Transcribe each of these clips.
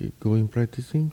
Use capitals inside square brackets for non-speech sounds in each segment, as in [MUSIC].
keep going practicing.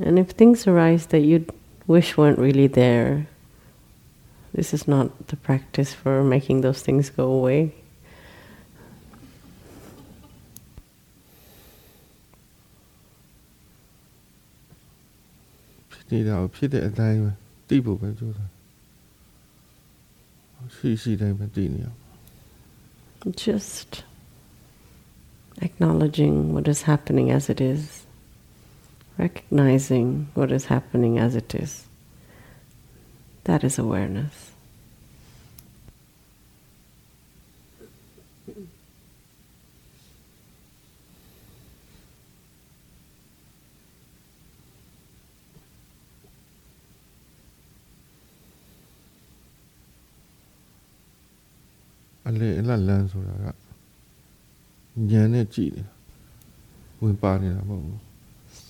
And if things arise that you wish weren't really there, this is not the practice for making those things go away. Just acknowledging what is happening as it is recognizing what is happening as it is. That is awareness.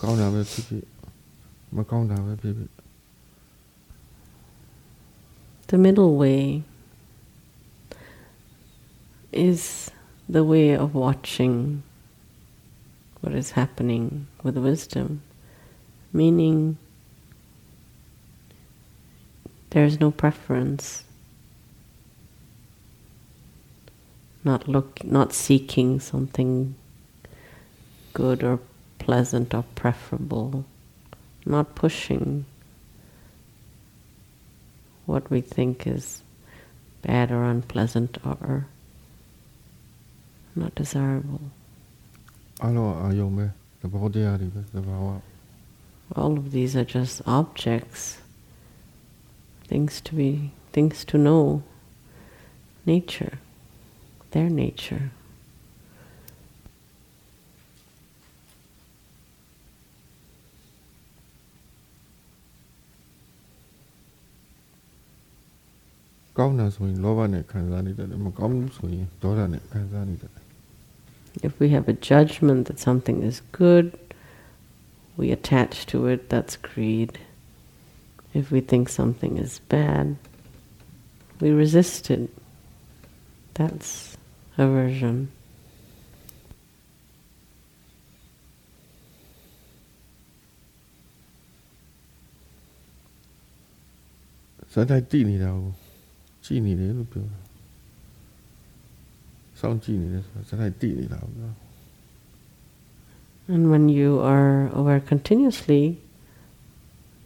ကဉာဏ်နဲ့ကြည့်နေတာဝင်ပါနေတာမဟုတ်ဘူးကောင်းတာပဲဖြစ်ဖြစ်မကောင်းတာပဲဖြစ်ဖြစ် The middle way is the way of watching what is happening with wisdom, meaning there is no preference. not look not seeking something good or pleasant or preferable. Not pushing what we think is bad or unpleasant or not desirable. All of these are just objects things to be things to know. Nature their nature. If we have a judgment that something is good, we attach to it, that's greed. If we think something is bad, we resist it. That's aversion. ဇာတ်တိုင်းတိနေတာ ကိုကြည်နေတယ်လို့ပြောတာစောင့်ကြည့်နေတယ်ဆိုတာဇာတ်တိုင်းတိနေတာပေါ့ And when you are aware continuously,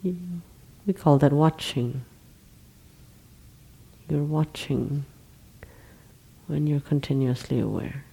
you, we call that watching. You're watching when you're continuously aware.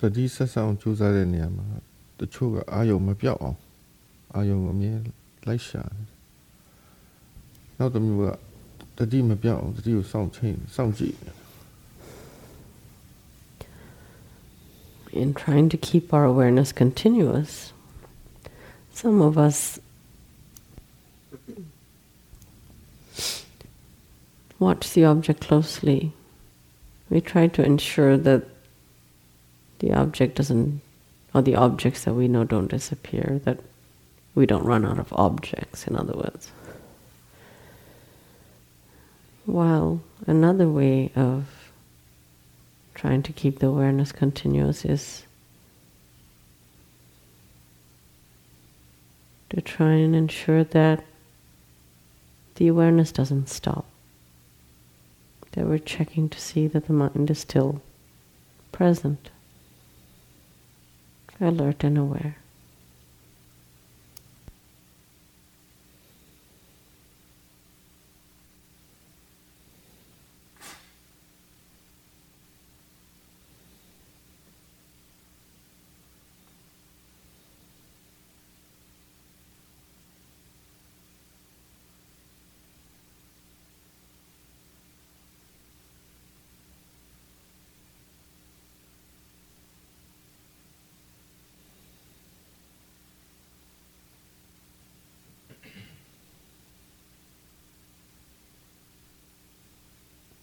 တတိဆက်ဆောင်ကြိုးစားတဲ့နေရာမှာတချို့ကအာယုံမပြောက်အောင်အာယုံအမြဲလိုက်ရှာတယ်နောက်တစ်မျိုးကတတိမပြောက်အောင်တတိကိုစောင့်ချိန်စောင့်ကြည့် In trying to keep our awareness continuous, some of us watch the object closely. We try to ensure that the object doesn't, or the objects that we know don't disappear, that we don't run out of objects, in other words. While another way of trying to keep the awareness continuous is to try and ensure that the awareness doesn't stop. That we're checking to see that the mind is still present alert and aware.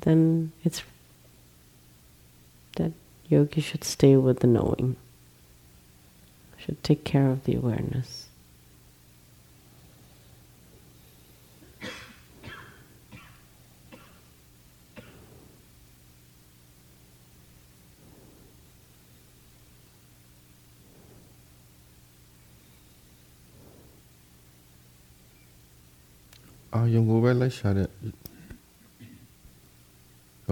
then it's that yogi should stay with the knowing, should take care of the awareness. Our young Google Shadow ယ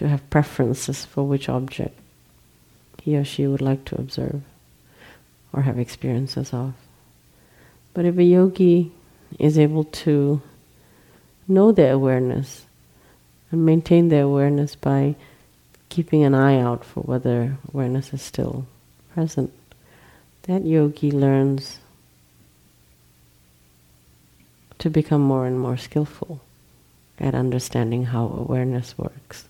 to have preferences for which object he or she would like to observe or have experiences of. But if a yogi is able to know their awareness and maintain their awareness by keeping an eye out for whether awareness is still present, that yogi learns to become more and more skillful at understanding how awareness works. ။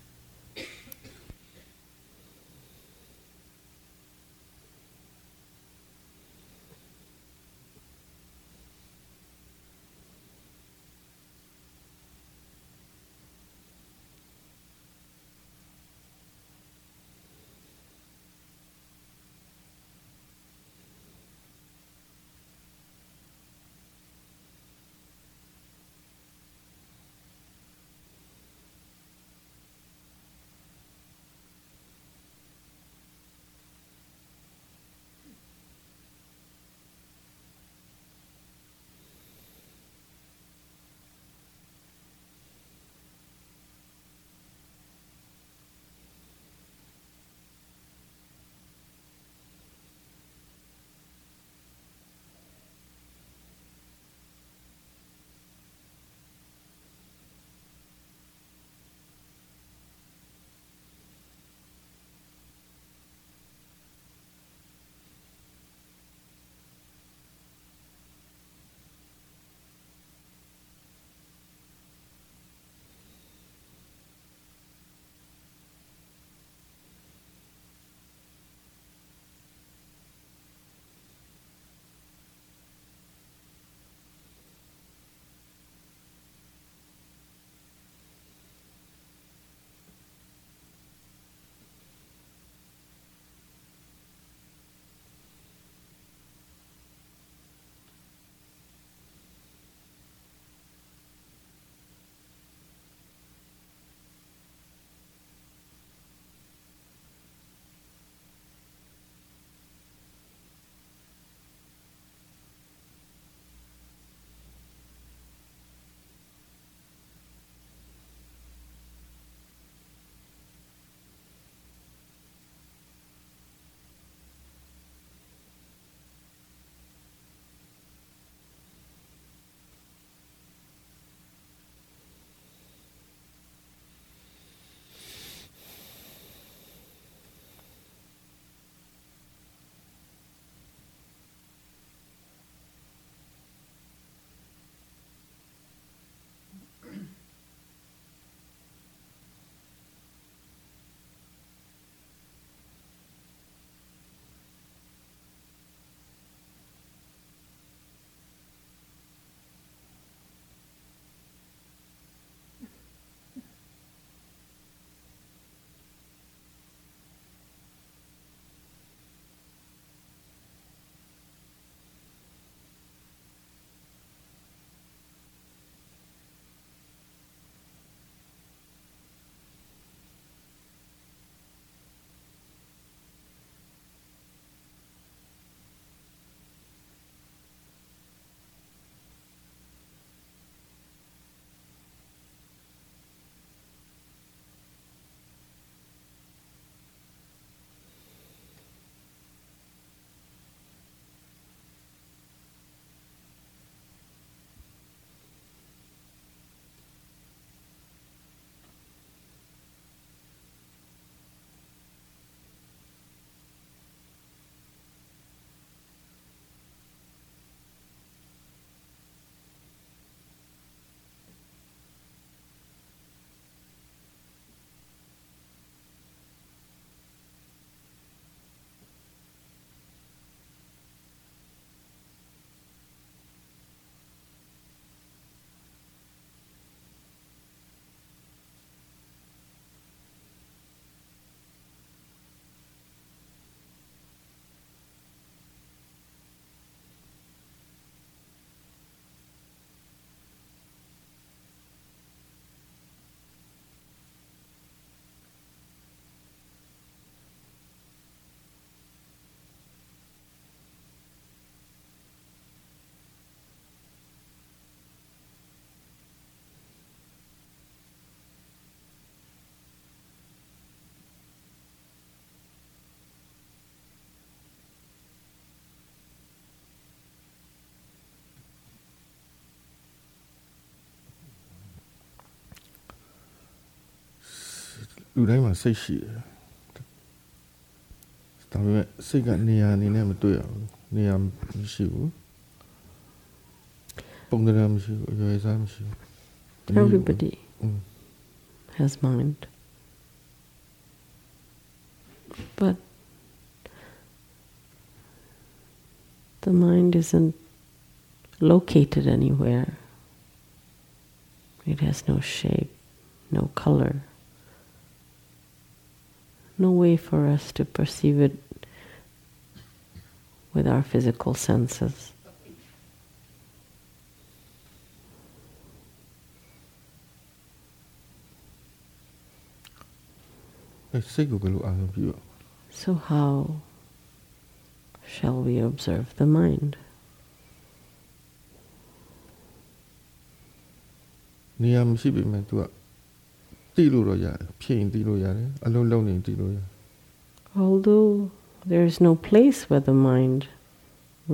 လူတိုင်းမှာစိတ်ရှိတယ် ပေမဲ့စိတ်ကနေရာအနေနဲ့မတွေ့ရဘူးနေရာမရှိဘူးပုံသဏ္ဍာန်မရှိဘူးအရွယ်အစားမရှိဘူး Everybody Mm. has mind. But the mind isn't located anywhere. It has no shape, no color, no way for us to perceive it with our physical senses. အဲစိတ်ကိုဘယ်လိုအာရုံပြုရ So, how shall we observe the mind? နေရာမရှိပေမဲ့ तू က တိလို့တော့ရတယ်ဖြစ်ရင်တိလို့ရတယ်အလုံးလုံးနေတိလို့ရတယ် Although there is no place where the mind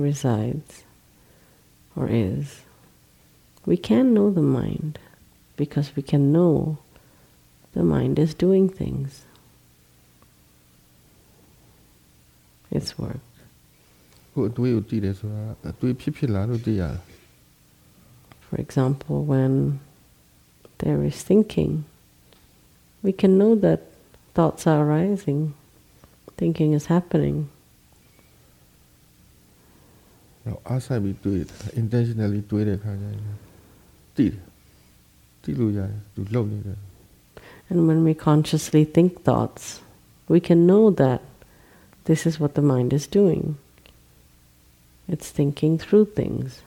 resides or is, we can know the mind because we can know the mind is doing things. Its work. ကိုယ်အတွေးကိုတိတယ်ဆိုတာအတွေးဖြစ်ဖြစ်လာလို့တိရတယ် For example, when there is thinking, we can know that thoughts are arising, thinking is happening. Now, as I do it, intentionally do it, and when we consciously think thoughts, we can know that this is what the mind is doing. It's thinking through things.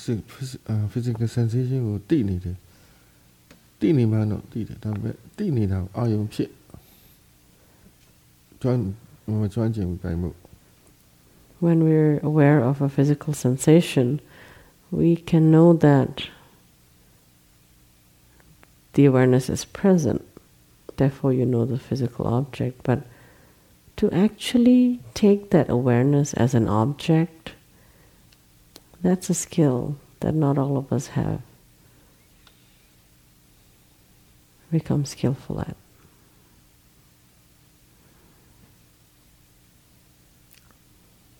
ဖစ်အာ physical sensation ကိုတိနေတယ်တိနေမှတော့တိတယ်ဒါပေမဲ့တိနေတာကိုအာယုံဖြစ်ကျွမ်းမကျွမ်းကျင်ဘူးတိုင်မို့ when we're aware of a physical sensation, we can know that the awareness is present. Therefore, you know the physical object. But to actually take that awareness as an object, that's a skill that not all of us have become skillful at.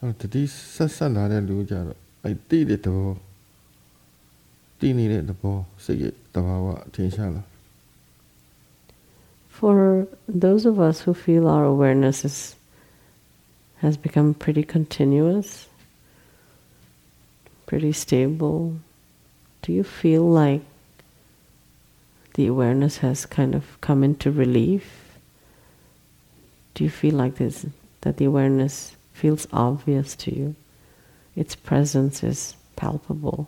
အဲ့တော့တတိဆက်ဆက်လာတဲ့လူကြတော့အဲ့တိတဲ့သဘောတိနေတဲ့သဘောစိတ်ရဲ့သဘာဝအထင်ရှားလာ For those of us who feel our awareness is, has become pretty continuous, pretty stable, do you feel like the awareness has kind of come into relief? Do you feel like this, that the awareness feels obvious to you? Its presence is palpable.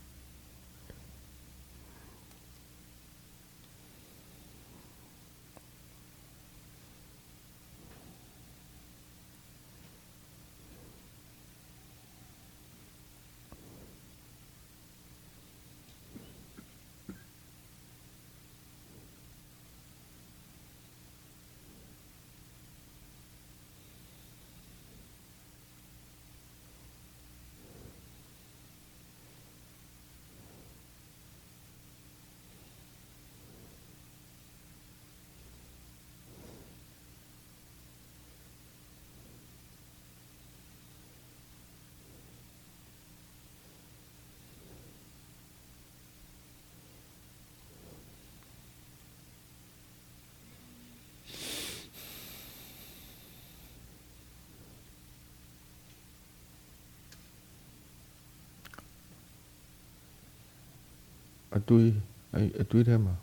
အတွေးအဲအတွေးထဲမှာ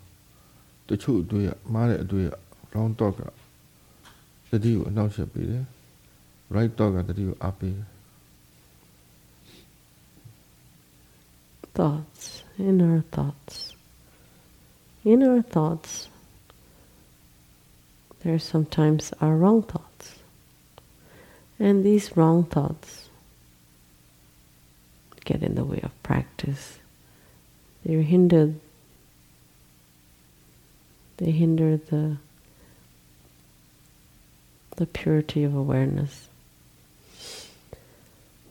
တချို့အတွေးကမှားတဲ့အတွေးက wrong thought ကတတိကိုအနှောက်အယှက်ပေးတယ် right thought ကတတိကိုအားပေးတယ် thoughts inner thoughts inner thoughts there sometimes are wrong thoughts and these wrong thoughts get in the way of practice They're hindered. They hinder the the purity of awareness.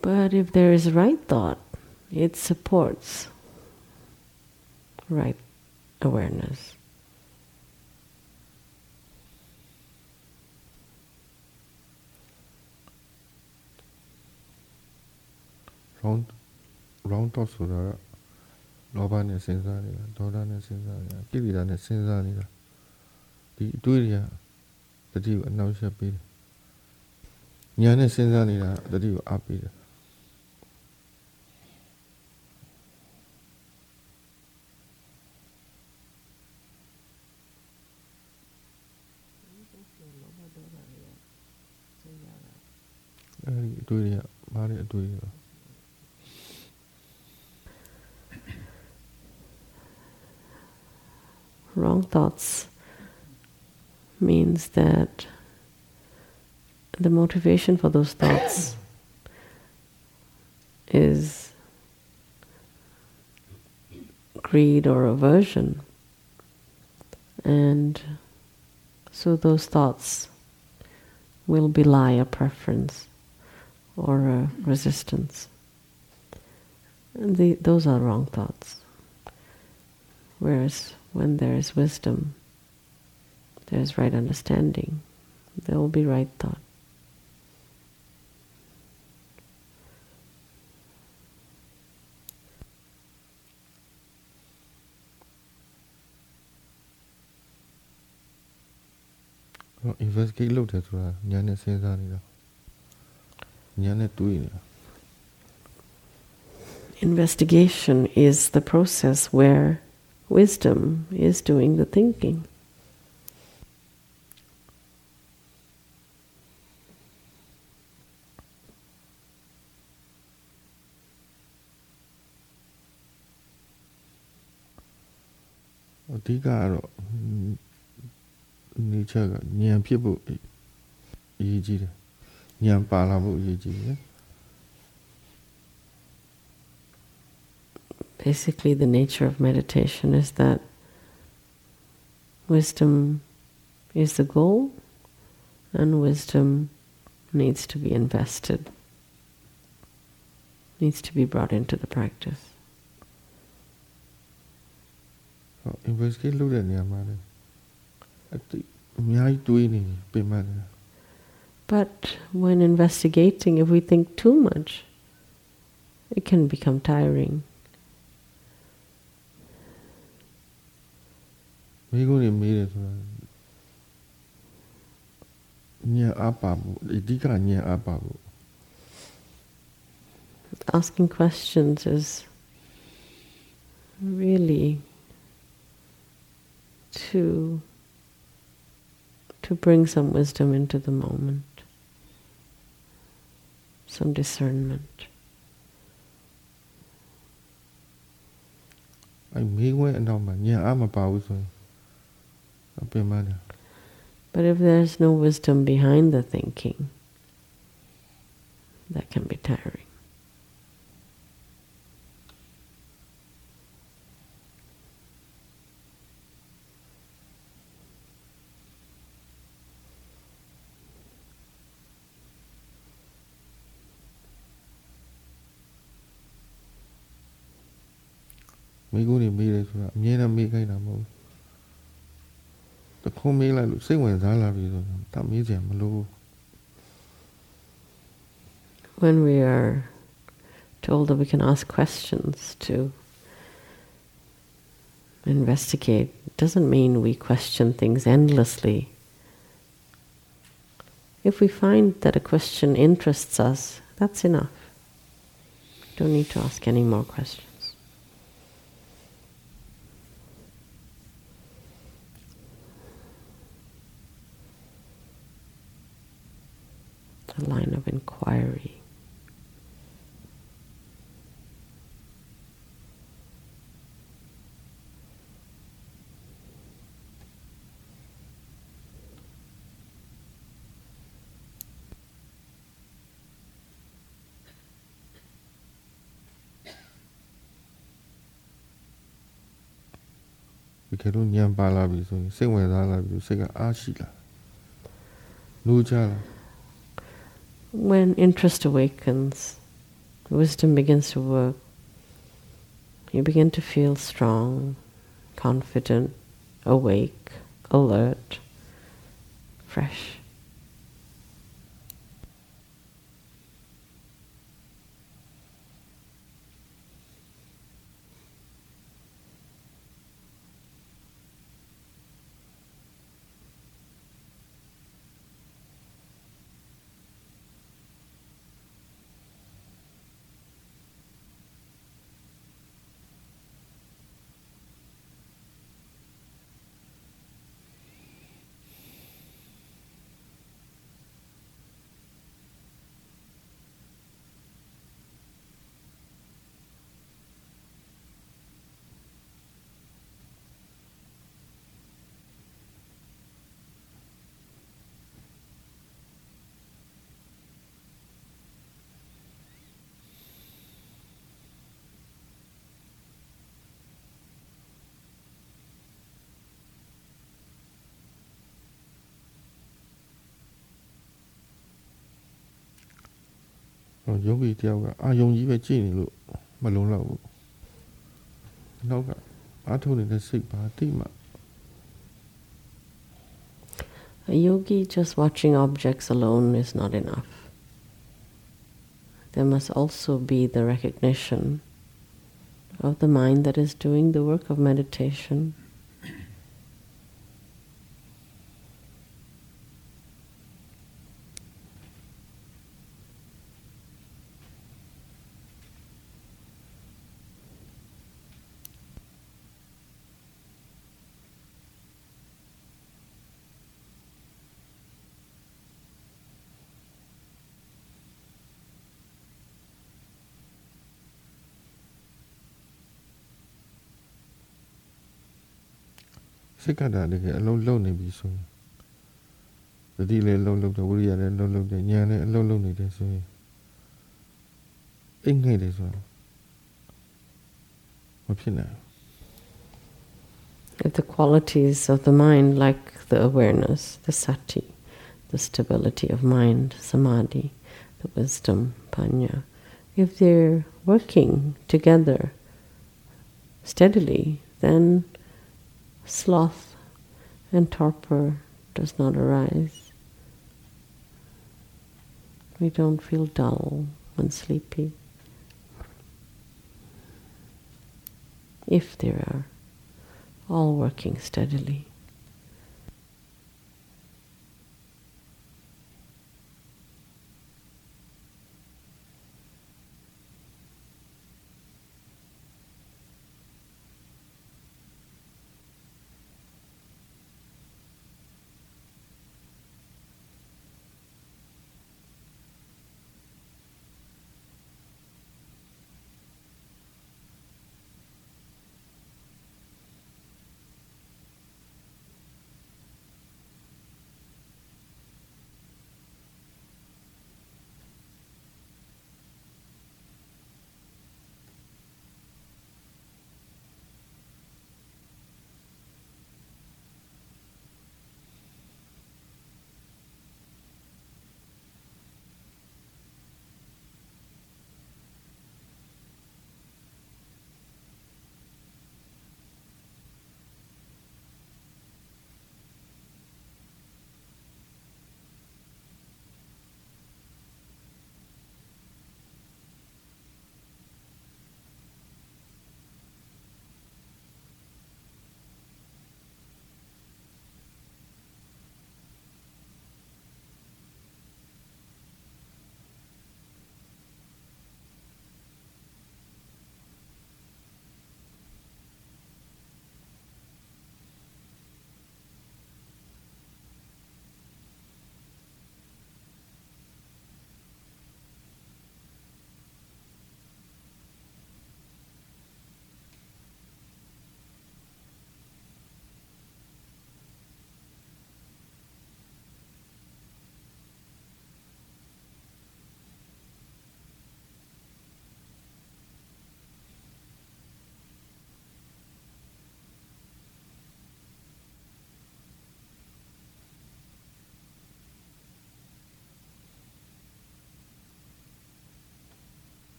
But if there is right thought, it supports right awareness. Round, round off လောဘနဲ့စဉ်းစားနေတာဒေါသနဲ့စဉ်းစားနေတာကိလေသာနဲ့စဉ်းစားနေတာဒီအတွေးတွေကတတိကိုအနှောက်အယှက်ပေးတယ်ညာနဲ့စဉ်းစားနေတာတတိကိုအားပေးတယ်အဲဒီအတွေးတွေကမားတဲ့အတွေးတွေ wrong thoughts means that the motivation for those thoughts [COUGHS] is greed or aversion. And so those thoughts will belie a preference or a resistance. The, those are wrong thoughts. Whereas when there is wisdom, there is right understanding, there will be right thought. investigate လုပ်တယ်ဆိုတာညာနဲ့စဉ်းစားနေတာညာနဲ့တွေးနေတာ Investigation is the process where wisdom is doing the thinking. ။ Basically, the nature of meditation is that wisdom is the goal, and wisdom needs to be invested, needs to be brought into the practice. investigate လုပ်တဲ့နေရာမှာလည်းအတိအများကြီးတွေးနေပြင်မှန်းတယ် But when investigating, if we think too much, it can become tiring. 아빠부 이디가 아빠부. Asking questions is really to to bring some wisdom into the moment, some discernment. I mean, when I'm yeah, I'm about to apa? But if there's no wisdom behind the thinking, that can be tiring. Mấy cô điểm bi đấy chú ạ, nhé làm bi cây တာမဟုတ်ဘူးတခုံးမေးလိုက်လို့စိတ်ဝင်စားလာပြီဆိုတော့တမေးစရာမလိုဘူး When we are told that we can ask questions to investigate, it doesn't mean we question things endlessly. If we find that a question interests us, that's enough. Don't need to ask any more questions. the line of inquiry. တကယ်လို့ညံပါလာပြီဆိုရင်စိတ်ဝင်စားလာပြီဆိုစိတ်ကအားရှိလာလို့ကြလား when interest awakens, wisdom begins to work, you begin to feel strong, confident, awake, alert, fresh. ယောဂီတယောက်ကအာယုံကြီးပဲကြည်နေလို့မလုံးတော့ဘူးနောက်ကအားထုတ်နေတဲ့စိတ်ပါတိမှ A yogi just watching objects alone is not enough. There must also be the recognition of the mind that is doing the work of meditation. If The qualities of the mind, like the awareness, the sati, the stability of mind, samadhi, the wisdom, panya, if they're working together steadily, then sloth and torpor does not arise. We don't feel dull and sleepy. If there are, all working steadily.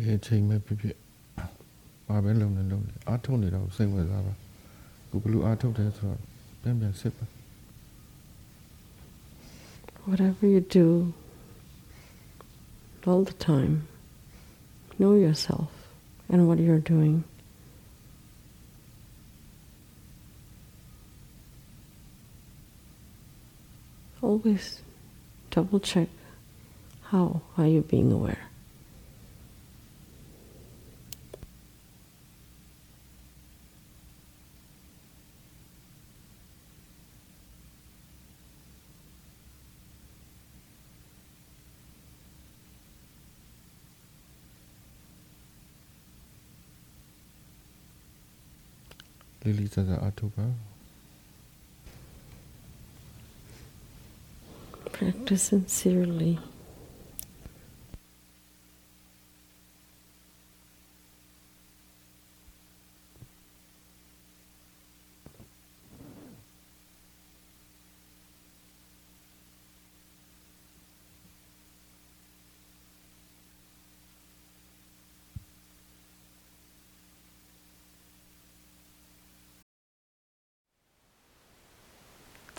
We had to. ဘာပဲလုပ်နေလုပ်နေအားထုတ်နေတာကိုစိတ်ဝင်စားပါကိုဘလို့အားထုတ်တယ်ဆိုတော့ပြန်ပြန်စစ်ပါ Whatever you do, all the time, know yourself and what you're doing. Always double check how are you being aware. ။ Liliza. Practice sincerely.